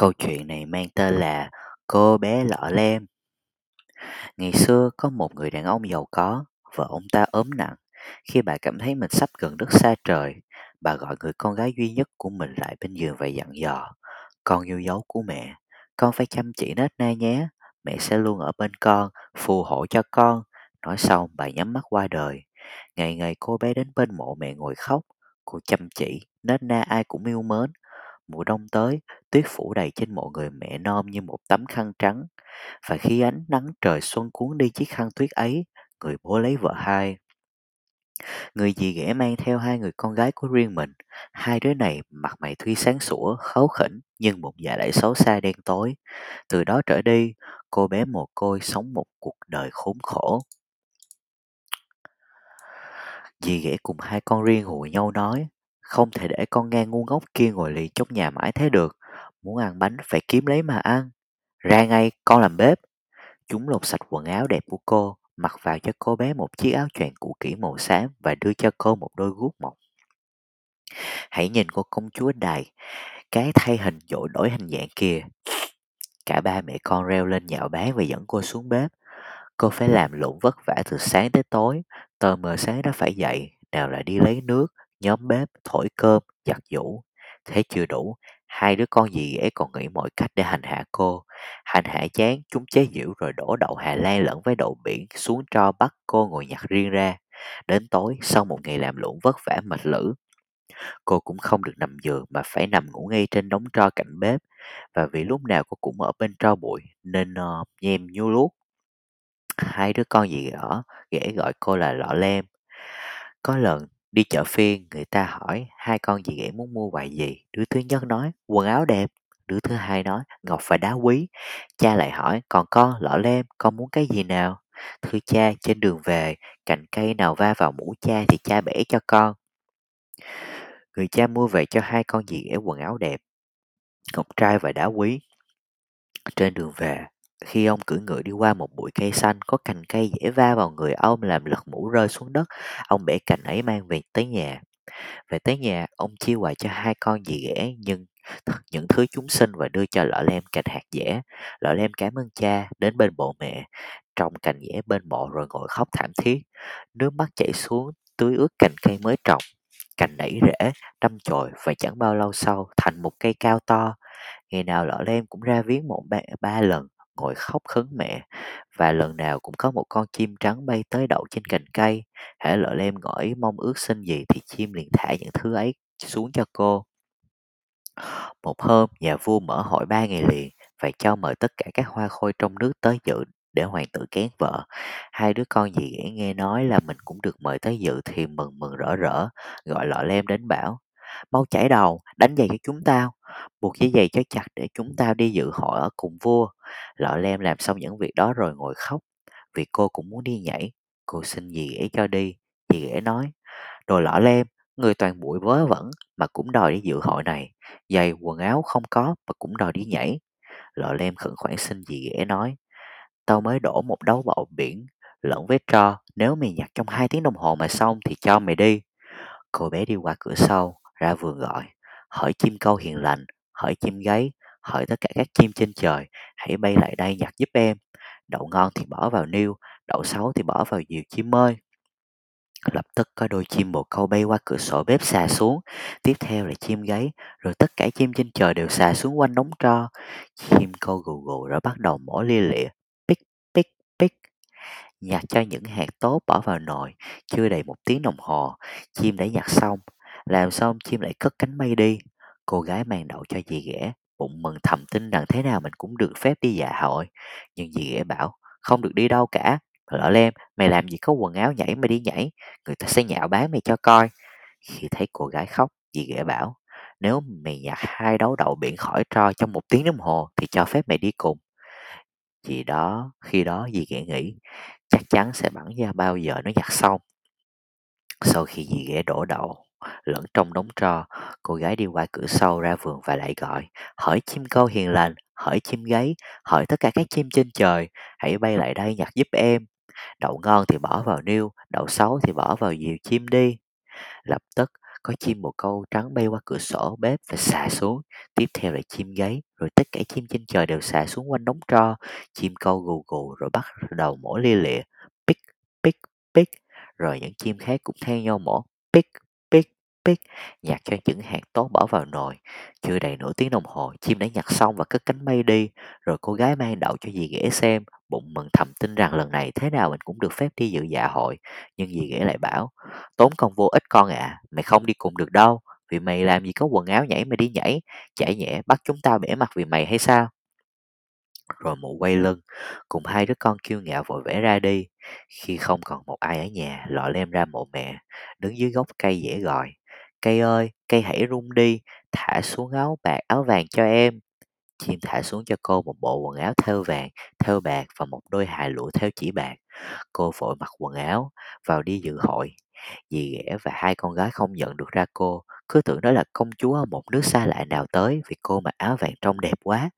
Câu chuyện này mang tên là Cô bé lọ lem. Ngày xưa có một người đàn ông giàu có, vợ ông ta ốm nặng. Khi bà cảm thấy mình sắp gần đất xa trời, bà gọi người con gái duy nhất của mình lại bên giường và dặn dò. Con yêu dấu của mẹ, con phải chăm chỉ nết na nhé, mẹ sẽ luôn ở bên con, phù hộ cho con. Nói xong bà nhắm mắt qua đời. Ngày ngày cô bé đến bên mộ mẹ ngồi khóc, cô chăm chỉ, nết na ai cũng yêu mến. Mùa đông tới, tuyết phủ đầy trên mộ người mẹ non như một tấm khăn trắng. Và khi ánh nắng trời xuân cuốn đi chiếc khăn tuyết ấy, người bố lấy vợ hai. Người dì ghẻ mang theo hai người con gái của riêng mình. Hai đứa này mặt mày tuy sáng sủa, kháu khỉnh, nhưng bụng dạ lại xấu xa đen tối. Từ đó trở đi, cô bé mồ côi sống một cuộc đời khốn khổ. Dì ghẻ cùng hai con riêng hùi nhau nói, không thể để con nghe ngu ngốc kia ngồi lì trong nhà mãi thế được. Muốn ăn bánh phải kiếm lấy mà ăn. Ra ngay, con làm bếp. Chúng lột sạch quần áo đẹp của cô, mặc vào cho cô bé một chiếc áo choàng cũ kỹ màu xám và đưa cho cô một đôi guốc mộc. Hãy nhìn cô công chúa đài, cái thay hình dội đổi hình dạng kia. Cả ba mẹ con reo lên nhạo báng và dẫn cô xuống bếp. Cô phải làm lụng vất vả từ sáng tới tối, tờ mờ sáng đã phải dậy, nào là đi lấy nước, nhóm bếp, thổi cơm, giặt giũ. Thế chưa đủ, hai đứa con dì ghẻ còn nghĩ mọi cách để hành hạ cô. Hành hạ chán, chúng chế giễu rồi đổ đậu Hà Lan lẫn với đậu biển xuống cho bắt cô ngồi nhặt riêng ra. Đến tối, sau một ngày làm lụng vất vả mệt lử, cô cũng không được nằm giường mà phải nằm ngủ ngay trên đống tro cạnh bếp. Và vì lúc nào cô cũng ở bên tro bụi nên uh, nhem nhu luốc. Hai đứa con gì ở ghẻ gọi cô là lọ lem. Có lần Đi chợ phiên, người ta hỏi hai con dì ghẻ muốn mua vài gì. Đứa thứ nhất nói quần áo đẹp. Đứa thứ hai nói ngọc và đá quý. Cha lại hỏi còn con lọ lem con muốn cái gì nào? Thưa cha trên đường về cành cây nào va vào mũ cha thì cha bẻ cho con. Người cha mua về cho hai con dì ghẻ quần áo đẹp, ngọc trai và đá quý. Trên đường về, khi ông cưỡi ngựa đi qua một bụi cây xanh có cành cây dễ va vào người ông làm lật mũ rơi xuống đất, ông bẻ cành ấy mang về tới nhà. Về tới nhà, ông chia quà cho hai con dì ghẻ nhưng những thứ chúng sinh và đưa cho lọ lem cành hạt dẻ. Lọ lem cảm ơn cha, đến bên bộ mẹ, trồng cành dẻ bên mộ rồi ngồi khóc thảm thiết. Nước mắt chảy xuống, tưới ướt cành cây mới trồng. Cành nảy rễ, đâm chồi và chẳng bao lâu sau thành một cây cao to. Ngày nào lọ lem cũng ra viếng mộ ba, ba lần, ngồi khóc khấn mẹ. Và lần nào cũng có một con chim trắng bay tới đậu trên cành cây, hễ lọ lem ngỏ mong ước xin gì thì chim liền thả những thứ ấy xuống cho cô. Một hôm, nhà vua mở hội ba ngày liền và cho mời tất cả các hoa khôi trong nước tới dự để hoàng tử kén vợ. Hai đứa con dì ghẻ nghe nói là mình cũng được mời tới dự thì mừng mừng rỡ rỡ, gọi lọ lem đến bảo, mau chảy đầu, đánh giày cho chúng tao buộc dây giày cho chặt để chúng tao đi dự hội ở cùng vua. Lọ lem làm xong những việc đó rồi ngồi khóc. Vì cô cũng muốn đi nhảy. Cô xin dì ghẻ cho đi. Dì ghẻ nói, đồ lọ lem, người toàn bụi vớ vẩn mà cũng đòi đi dự hội này. Giày, quần áo không có mà cũng đòi đi nhảy. Lọ lem khẩn khoản xin dì ghẻ nói, tao mới đổ một đấu bọ biển, lẫn với tro. Nếu mày nhặt trong hai tiếng đồng hồ mà xong thì cho mày đi. Cô bé đi qua cửa sau, ra vườn gọi hỏi chim câu hiền lành, hỏi chim gáy, hỏi tất cả các chim trên trời, hãy bay lại đây nhặt giúp em. Đậu ngon thì bỏ vào niêu, đậu xấu thì bỏ vào diều chim ơi lập tức có đôi chim bồ câu bay qua cửa sổ bếp xà xuống. Tiếp theo là chim gáy, rồi tất cả chim trên trời đều xà xuống quanh đống tro. Chim câu gù gù rồi bắt đầu mổ lia lịa, pích pích pích. nhặt cho những hạt tốt bỏ vào nồi, chưa đầy một tiếng đồng hồ, chim đã nhặt xong làm xong chim lại cất cánh bay đi. Cô gái mang đậu cho dì ghẻ, bụng mừng thầm tin rằng thế nào mình cũng được phép đi dạ hội. Nhưng dì ghẻ bảo, không được đi đâu cả. Lỡ lem, mày làm gì có quần áo nhảy mà đi nhảy. Người ta sẽ nhạo báng mày cho coi. Khi thấy cô gái khóc, dì ghẻ bảo, nếu mày nhặt hai đấu đậu biển khỏi tro trong một tiếng đồng hồ thì cho phép mày đi cùng. Vì đó, khi đó dì ghẻ nghĩ, chắc chắn sẽ bắn ra bao giờ nó nhặt xong. Sau khi dì ghẻ đổ đậu lẫn trong đống tro cô gái đi qua cửa sau ra vườn và lại gọi hỏi chim câu hiền lành hỏi chim gáy hỏi tất cả các chim trên trời hãy bay lại đây nhặt giúp em. Đậu ngon thì bỏ vào niêu đậu xấu thì bỏ vào diều chim đi. Lập tức có chim bồ câu trắng bay qua cửa sổ bếp và xà xuống, tiếp theo là chim gáy, rồi tất cả chim trên trời đều xà xuống quanh đống tro, chim câu gù gù rồi bắt đầu mổ lia lịa, pick pick pick, rồi những chim khác cũng theo nhau mổ, pick biết nhặt cho những hạt tốt bỏ vào nồi. Chưa đầy nửa tiếng đồng hồ, chim đã nhặt xong và cất cánh bay đi, rồi cô gái mang đậu cho dì ghẻ xem, bụng mừng thầm tin rằng lần này thế nào mình cũng được phép đi dự dạ hội, nhưng dì ghẻ lại bảo, tốn công vô ích con ạ, à, mày không đi cùng được đâu, vì mày làm gì có quần áo nhảy mà đi nhảy, chả nhẽ bắt chúng ta bẻ mặt vì mày hay sao? Rồi mụ quay lưng, cùng hai đứa con kiêu ngạo vội vẽ ra đi. Khi không còn một ai ở nhà, lọ lem ra mộ mẹ, đứng dưới gốc cây dễ gọi. Cây ơi, cây hãy rung đi, thả xuống áo bạc áo vàng cho em. Chim thả xuống cho cô một bộ quần áo thêu vàng, thêu bạc và một đôi hài lụa thêu chỉ bạc. Cô vội mặc quần áo, vào đi dự hội. Dì ghẻ và hai con gái không nhận được ra cô, cứ tưởng đó là công chúa ở một nước xa lạ nào tới vì cô mặc áo vàng trông đẹp quá.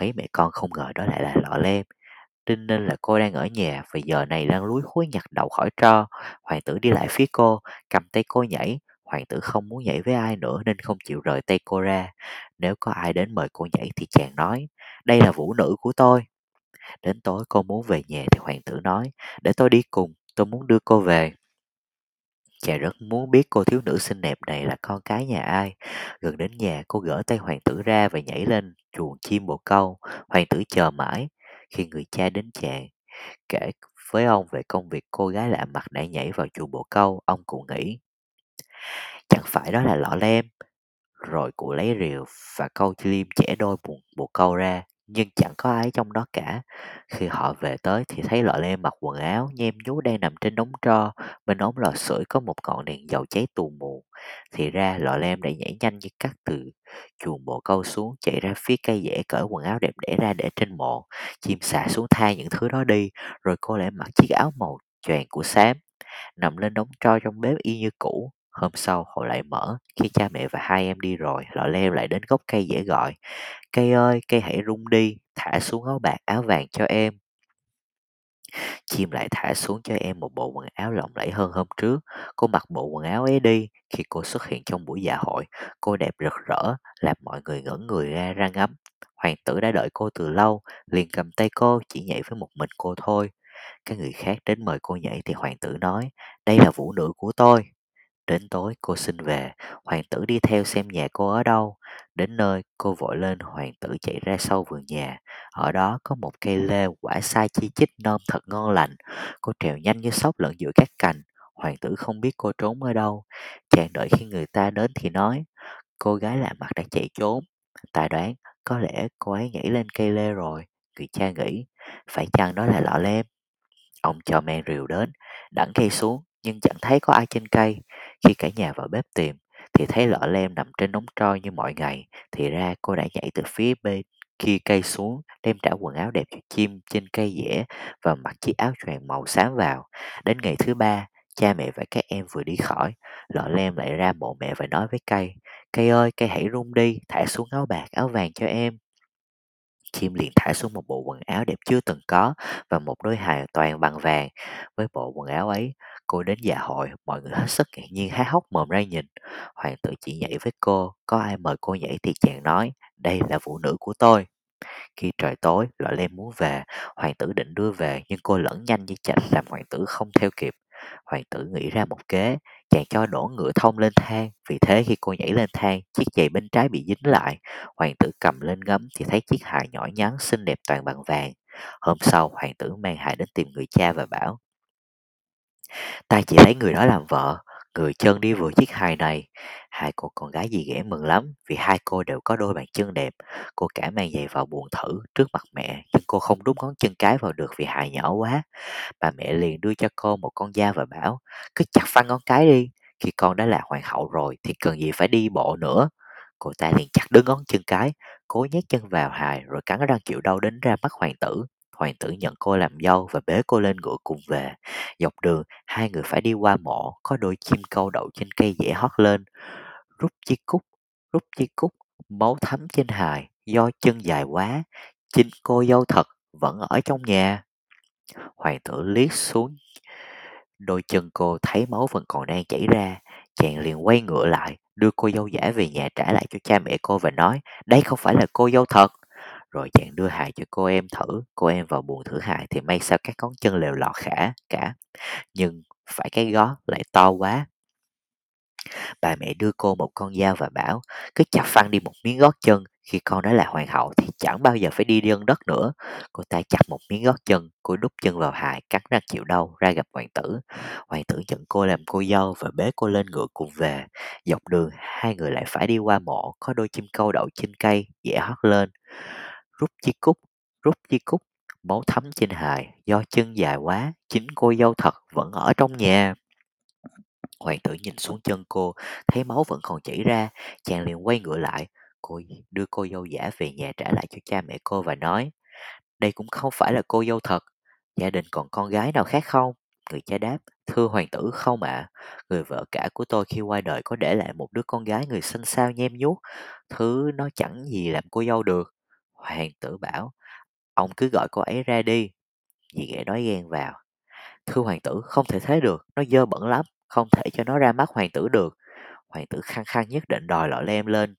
Mấy mẹ con không ngờ đó lại là lọ lem. Đinh ninh là cô đang ở nhà và giờ này đang lúi húi nhặt đậu khỏi tro. Hoàng tử đi lại phía cô, cầm tay cô nhảy. Hoàng tử không muốn nhảy với ai nữa nên không chịu rời tay cô ra. Nếu có ai đến mời cô nhảy thì chàng nói, đây là vũ nữ của tôi. Đến tối cô muốn về nhà thì hoàng tử nói, để tôi đi cùng, tôi muốn đưa cô về. Chàng rất muốn biết cô thiếu nữ xinh đẹp này là con cái nhà ai. Gần đến nhà, cô gỡ tay hoàng tử ra và nhảy lên chuồng chim bồ câu. Hoàng tử chờ mãi. Khi người cha đến chàng, kể với ông về công việc cô gái lạ mặt đã nhảy vào chuồng bồ câu, ông cũng nghĩ. Chẳng phải đó là lọ lem. Rồi cụ lấy rìu và câu liêm chẻ đôi buồn bồ câu ra, nhưng chẳng có ai trong đó cả. Khi họ về tới thì thấy lọ lem mặc quần áo, nhem nhú đang nằm trên đống tro, bên ống lò sưởi có một ngọn đèn dầu cháy tù mù. Thì ra lọ lem đã nhảy nhanh như cắt từ chuồng bồ câu xuống, chạy ra phía cây dễ cởi quần áo đẹp đẽ ra để trên mộ. Chim xà xuống thay những thứ đó đi, rồi cô lại mặc chiếc áo màu choàng của xám, nằm lên đống tro trong bếp y như cũ. Hôm sau hội lại mở, khi cha mẹ và hai em đi rồi, lọ lem lại đến gốc cây dễ gọi. Cây ơi, cây hãy rung đi, thả xuống áo bạc áo vàng cho em. Chim lại thả xuống cho em một bộ quần áo lộng lẫy hơn hôm trước. Cô mặc bộ quần áo ấy đi. Khi cô xuất hiện trong buổi dạ hội, cô đẹp rực rỡ, làm mọi người ngẩn người ra ra ngắm. Hoàng tử đã đợi cô từ lâu, liền cầm tay cô, chỉ nhảy với một mình cô thôi. Các người khác đến mời cô nhảy thì hoàng tử nói, đây là vũ nữ của tôi. Đến tối cô xin về, hoàng tử đi theo xem nhà cô ở đâu. Đến nơi, cô vội lên hoàng tử chạy ra sau vườn nhà. Ở đó có một cây lê quả sai chi chít nôm thật ngon lành. Cô trèo nhanh như sóc lẫn giữa các cành. Hoàng tử không biết cô trốn ở đâu. Chàng đợi khi người ta đến thì nói, cô gái lạ mặt đã chạy trốn. Ta đoán, có lẽ cô ấy nhảy lên cây lê rồi. Người cha nghĩ, phải chăng đó là lọ lem? Ông cho men rìu đến, đẳng cây xuống, nhưng chẳng thấy có ai trên cây. Khi cả nhà vào bếp tìm, thì thấy lọ lem nằm trên đống tro như mọi ngày. Thì ra cô đã nhảy từ phía bên kia cây xuống, đem trả quần áo đẹp cho chim trên cây dẻ và mặc chiếc áo choàng màu xám vào. Đến ngày thứ ba, cha mẹ và các em vừa đi khỏi, lọ lem lại ra mộ mẹ và nói với cây, cây ơi, cây hãy rung đi, thả xuống áo bạc, áo vàng cho em. Chim liền thả xuống một bộ quần áo đẹp chưa từng có và một đôi hài toàn bằng vàng. Với bộ quần áo ấy, cô đến dạ hội, mọi người hết sức ngạc nhiên há hốc mồm ra nhìn. Hoàng tử chỉ nhảy với cô, có ai mời cô nhảy thì chàng nói, đây là phụ nữ của tôi. Khi trời tối, lọ lem muốn về, hoàng tử định đưa về nhưng cô lẫn nhanh như chạch làm hoàng tử không theo kịp. Hoàng tử nghĩ ra một kế, chàng cho đổ ngựa thông lên thang, vì thế khi cô nhảy lên thang, chiếc giày bên trái bị dính lại. Hoàng tử cầm lên ngắm thì thấy chiếc hài nhỏ nhắn xinh đẹp toàn bằng vàng. Hôm sau, hoàng tử mang hài đến tìm người cha và bảo, ta chỉ lấy người đó làm vợ, người chân đi vừa chiếc hài này. Hai cô con gái dì ghẻ mừng lắm vì hai cô đều có đôi bàn chân đẹp. Cô cả mang giày vào buồn thử trước mặt mẹ, nhưng cô không đút ngón chân cái vào được vì hài nhỏ quá. Bà mẹ liền đưa cho cô một con dao và bảo, cứ chặt phăng ngón cái đi, khi con đã là hoàng hậu rồi thì cần gì phải đi bộ nữa. Cô ta liền chặt đứt ngón chân cái, cố nhét chân vào hài rồi cắn răng chịu đau đến ra mắt hoàng tử. Hoàng tử nhận cô làm dâu và bế cô lên ngựa cùng về. Dọc đường, hai người phải đi qua mộ, có đôi chim câu đậu trên cây dễ hót lên. Rút chi cúc, rút chi cúc, máu thấm trên hài, do chân dài quá. Chính cô dâu thật vẫn ở trong nhà. Hoàng tử liếc xuống đôi chân cô thấy máu vẫn còn đang chảy ra, Chàng liền quay ngựa lại, đưa cô dâu giả về nhà trả lại cho cha mẹ cô và nói, đây không phải là cô dâu thật. Rồi chàng đưa hài cho cô em thử, cô em vào buồn thử hài thì may sao các ngón chân lều lọt khả cả, nhưng phải cái gót lại to quá. Bà mẹ đưa cô một con dao và bảo, cứ chặt phăng đi một miếng gót chân, khi con đã là hoàng hậu thì chẳng bao giờ phải đi dân đất nữa. Cô ta chặt một miếng gót chân, cô đút chân vào hài, cắn răng chịu đau, ra gặp hoàng tử. Hoàng tử nhận cô làm cô dâu và bế cô lên ngựa cùng về. Dọc đường, hai người lại phải đi qua mộ, có đôi chim câu đậu trên cây, dễ hót lên. Rút chi cúc, rút chi cúc, máu thấm trên hài, do chân dài quá, chính cô dâu thật vẫn ở trong nhà. Hoàng tử nhìn xuống chân cô, thấy máu vẫn còn chảy ra, chàng liền quay ngựa lại, cô đưa cô dâu giả về nhà trả lại cho cha mẹ cô và nói, đây cũng không phải là cô dâu thật, gia đình còn con gái nào khác không? Người cha đáp, thưa hoàng tử không ạ, người vợ cả của tôi khi qua đời có để lại một đứa con gái người xanh xao nhem nhuốc, thứ nó chẳng gì làm cô dâu được. Hoàng tử bảo, ông cứ gọi cô ấy ra đi. Dì ghẻ nói ghen vào, thưa hoàng tử không thể thế được, nó dơ bẩn lắm, không thể cho nó ra mắt hoàng tử được. Hoàng tử khăng khăng nhất định đòi lọ lem lên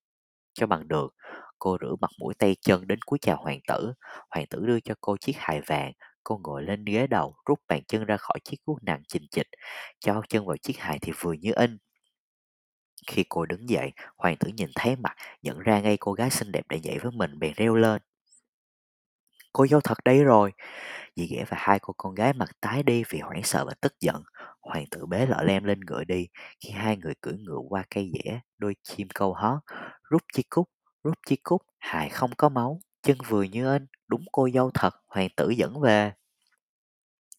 cho bằng được. Cô rửa mặt mũi tay chân đến cúi chào hoàng tử. Hoàng tử đưa cho cô chiếc hài vàng. Cô ngồi lên ghế đầu, rút bàn chân ra khỏi chiếc guốc nặng chình chịch, cho chân vào chiếc hài thì vừa như in. Khi cô đứng dậy, hoàng tử nhìn thấy mặt, nhận ra ngay cô gái xinh đẹp đã dậy với mình bèn reo lên. Cô dâu thật đấy rồi. Dì ghẻ và hai cô con gái mặt tái đi vì hoảng sợ và tức giận. Hoàng tử bế lọ lem lên ngựa đi. Khi hai người cưỡi ngựa qua cây dẻ, đôi chim câu hót, rút chi cúc, rút chi cúc, hài không có máu, chân vừa như anh, đúng cô dâu thật, hoàng tử dẫn về.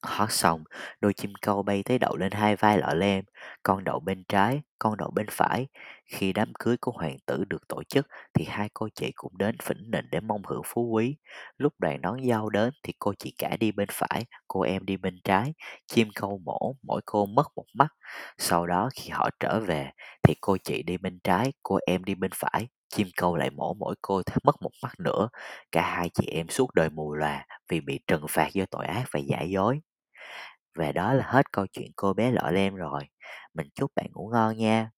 Hót xong, đôi chim câu bay tới đậu lên hai vai lọ lem, con đậu bên trái, con đậu bên phải. Khi đám cưới của hoàng tử được tổ chức thì hai cô chị cũng đến phỉnh nịnh để mong hưởng phú quý. Lúc đoàn đón dâu đến thì cô chị cả đi bên phải, cô em đi bên trái. Chim câu mổ, mỗi cô mất một mắt. Sau đó khi họ trở về thì cô chị đi bên trái, cô em đi bên phải. Chim câu lại mổ mỗi cô mất một mắt nữa. Cả hai chị em suốt đời mù lòa vì bị trừng phạt do tội ác và giả dối. Và đó là hết câu chuyện cô bé lọ lem rồi. Mình chúc bạn ngủ ngon nha.